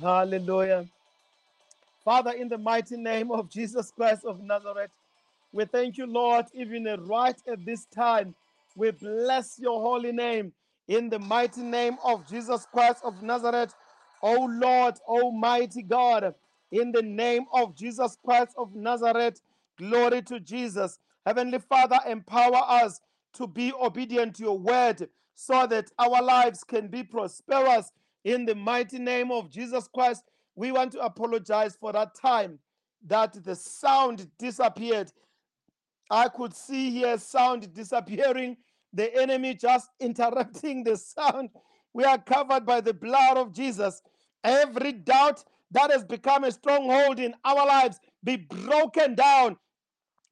Hallelujah. Father, in the mighty name of Jesus Christ of Nazareth, we thank you, Lord, even right at this time. We bless your holy name in the mighty name of Jesus Christ of Nazareth. Oh Lord, Almighty God, in the name of Jesus Christ of Nazareth, glory to Jesus. Heavenly Father, empower us to be obedient to your word so that our lives can be prosperous in the mighty name of Jesus Christ. We want to apologize for that time that the sound disappeared I could see here sound disappearing, the enemy just interrupting the sound. We are covered by the blood of Jesus. Every doubt that has become a stronghold in our lives be broken down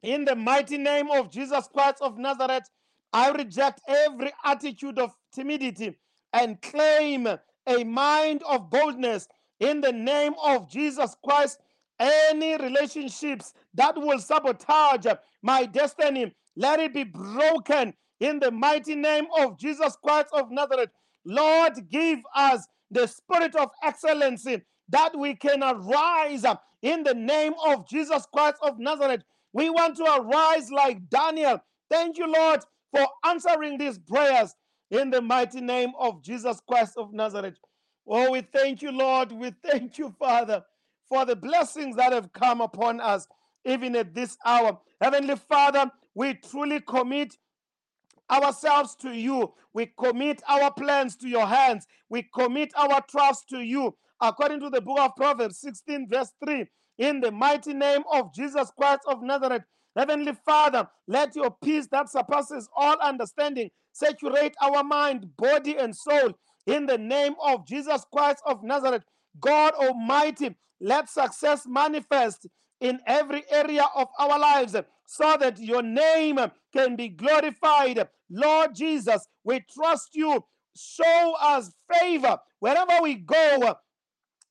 in the mighty name of Jesus Christ of Nazareth. I reject every attitude of timidity and claim a mind of boldness in the name of Jesus Christ. Any relationships that will sabotage my destiny, let it be broken in the mighty name of Jesus Christ of Nazareth. Lord, give us the spirit of excellency that we can arise in the name of Jesus Christ of Nazareth. We want to arise like Daniel. Thank you, Lord, for answering these prayers in the mighty name of Jesus Christ of Nazareth. Oh, we thank you, Lord. We thank you, Father, for the blessings that have come upon us even at this hour. Heavenly Father, we truly commit ourselves to you. We commit our plans to your hands. We commit our trust to you. According to the book of Proverbs 16, verse 3, in the mighty name of Jesus Christ of Nazareth, Heavenly Father, let your peace that surpasses all understanding saturate our mind, body, and soul. In the name of Jesus Christ of Nazareth, God Almighty, let success manifest in every area of our lives so that your name can be glorified. Lord Jesus, we trust you. Show us favor wherever we go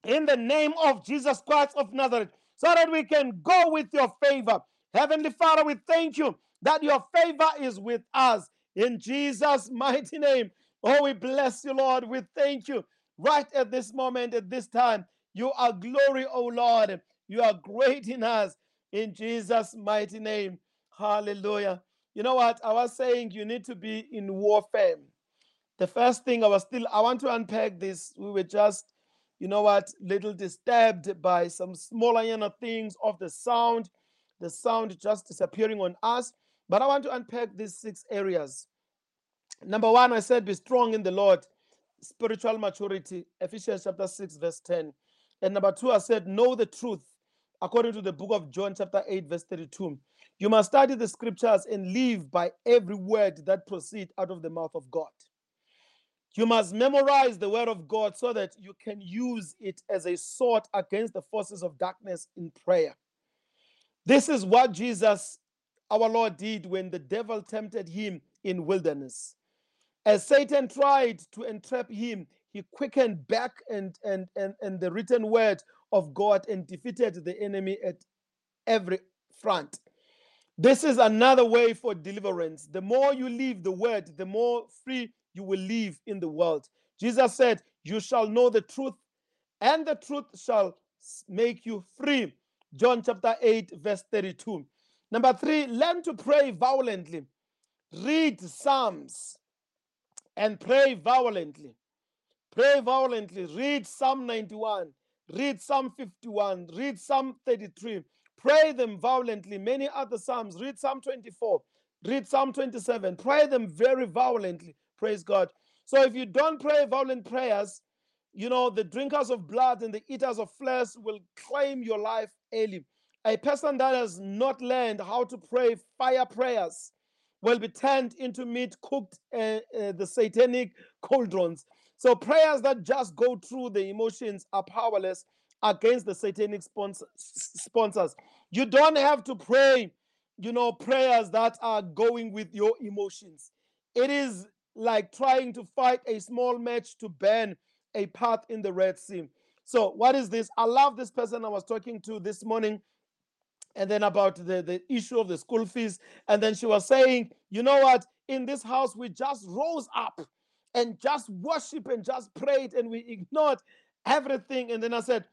in the name of Jesus Christ of Nazareth so that we can go with your favor. Heavenly Father, we thank you that your favor is with us in Jesus' mighty name. Oh, we bless you, Lord. We thank you right at this moment, at this time. You are glory, oh Lord. You are great in us in Jesus' mighty name. Hallelujah. You know what? I was saying you need to be in warfare. The first thing I was still, I want to unpack this. We were just, you know what, little disturbed by some smaller, you know, things of the sound, the sound just disappearing on us. But I want to unpack these six areas. Number one, I said, be strong in the Lord, spiritual maturity, Ephesians chapter 6, verse 10. And number two, I said, know the truth, according to the book of John, chapter 8, verse 32. You must study the scriptures and live by every word that proceed out of the mouth of God. You must memorize the word of God so that you can use it as a sword against the forces of darkness in prayer. This is what Jesus, our Lord, did when the devil tempted him in wilderness. As Satan tried to entrap him, he quickened back and, and, and, and the written word of God and defeated the enemy at every front. This is another way for deliverance. The more you leave the word, the more free you will live in the world. Jesus said, You shall know the truth, and the truth shall make you free. John chapter 8, verse 32. Number three, learn to pray violently. Read Psalms and pray violently. Pray violently. Read Psalm 91. Read Psalm 51. Read Psalm 33. Pray them violently. Many other Psalms. Read Psalm 24. Read Psalm 27. Pray them very violently. Praise God. So if you don't pray violent prayers, you know, the drinkers of blood and the eaters of flesh will claim your life early. A person that has not learned how to pray fire prayers will be turned into meat cooked uh, uh, the satanic cauldrons. So prayers that just go through the emotions are powerless against the satanic sponsor, sponsors. You don't have to pray, you know, prayers that are going with your emotions. It is like trying to fight a small match to burn a path in the Red Sea. So, what is this? I love this person I was talking to this morning and then about the, the issue of the school fees. And then she was saying, you know what? In this house, we just rose up and just worship and just prayed and we ignored everything. And then I said,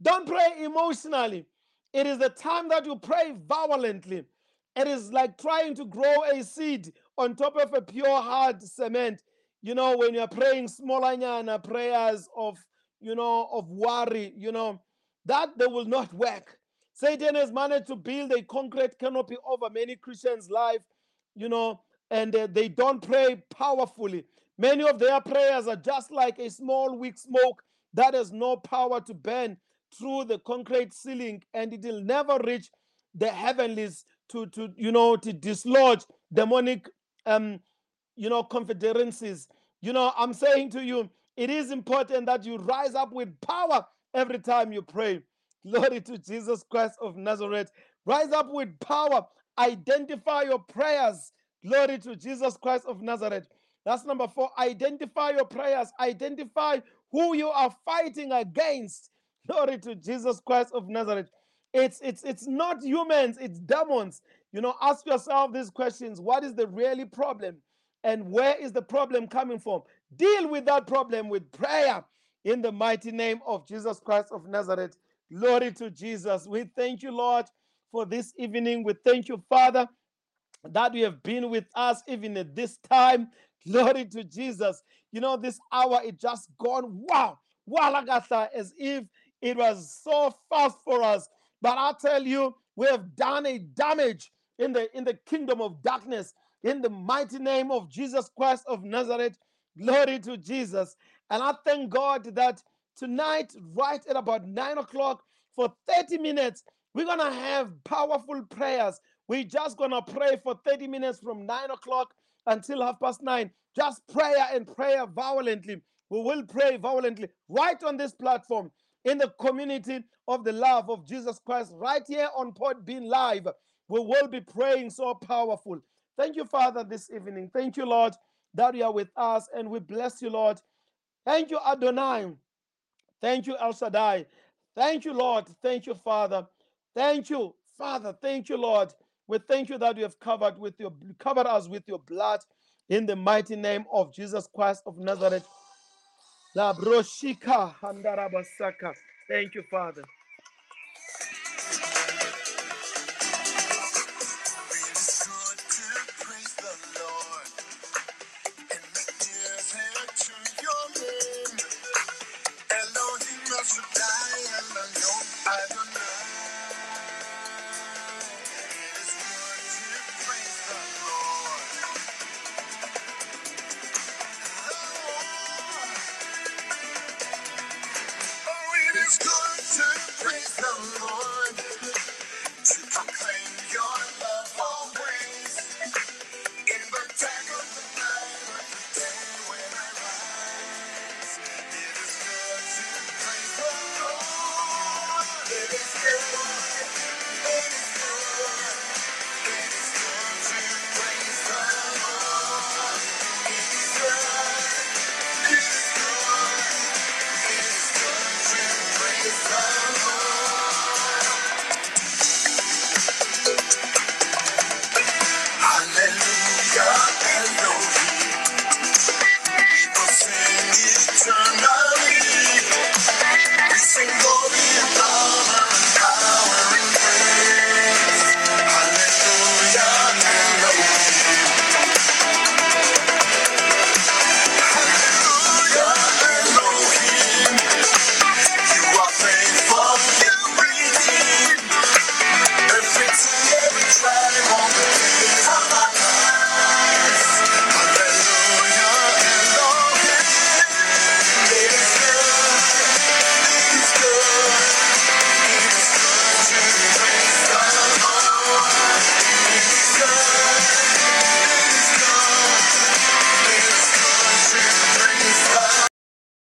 don't pray emotionally. It is the time that you pray violently. It is like trying to grow a seed on top of a pure hard cement. You know, when you're praying smaller nyana prayers of, you know, of worry, you know, that they will not work. Satan has managed to build a concrete canopy over many Christians' life, you know, and uh, they don't pray powerfully. Many of their prayers are just like a small weak smoke that has no power to burn through the concrete ceiling, and it will never reach the heavenlies to, to you know, to dislodge demonic, um, you know, confederacies. You know, I'm saying to you, it is important that you rise up with power every time you pray. Glory to Jesus Christ of Nazareth. Rise up with power. Identify your prayers. Glory to Jesus Christ of Nazareth. That's number four. Identify your prayers. Identify who you are fighting against. Glory to Jesus Christ of Nazareth. It's it's it's not humans, it's demons. You know, ask yourself these questions. What is the really problem? And where is the problem coming from? Deal with that problem with prayer in the mighty name of Jesus Christ of Nazareth. Glory to Jesus. We thank you, Lord, for this evening. We thank you, Father, that you have been with us even at this time. Glory to Jesus. You know, this hour it just gone wow, walagasa, as if it was so fast for us. But I tell you, we have done a damage in the in the kingdom of darkness in the mighty name of Jesus Christ of Nazareth. Glory to Jesus. And I thank God that tonight, right at about nine o'clock, for 30 minutes, we're gonna have powerful prayers. We're just gonna pray for 30 minutes from nine o'clock until half past nine. Just prayer and prayer violently. We will pray violently right on this platform in the community of the love of Jesus Christ, right here on Podbean Live. We will be praying so powerful. Thank you, Father, this evening. Thank you, Lord, that you are with us, and we bless you, Lord. Thank you, Adonai. Thank you, El Shaddai. Thank you, Lord. Thank you, Father. Thank you, Father. Thank you, Lord. We thank you that you have covered with your covered us with your blood in the mighty name of Jesus Christ of Nazareth. La broshika handarabasaka. Thank you, Father.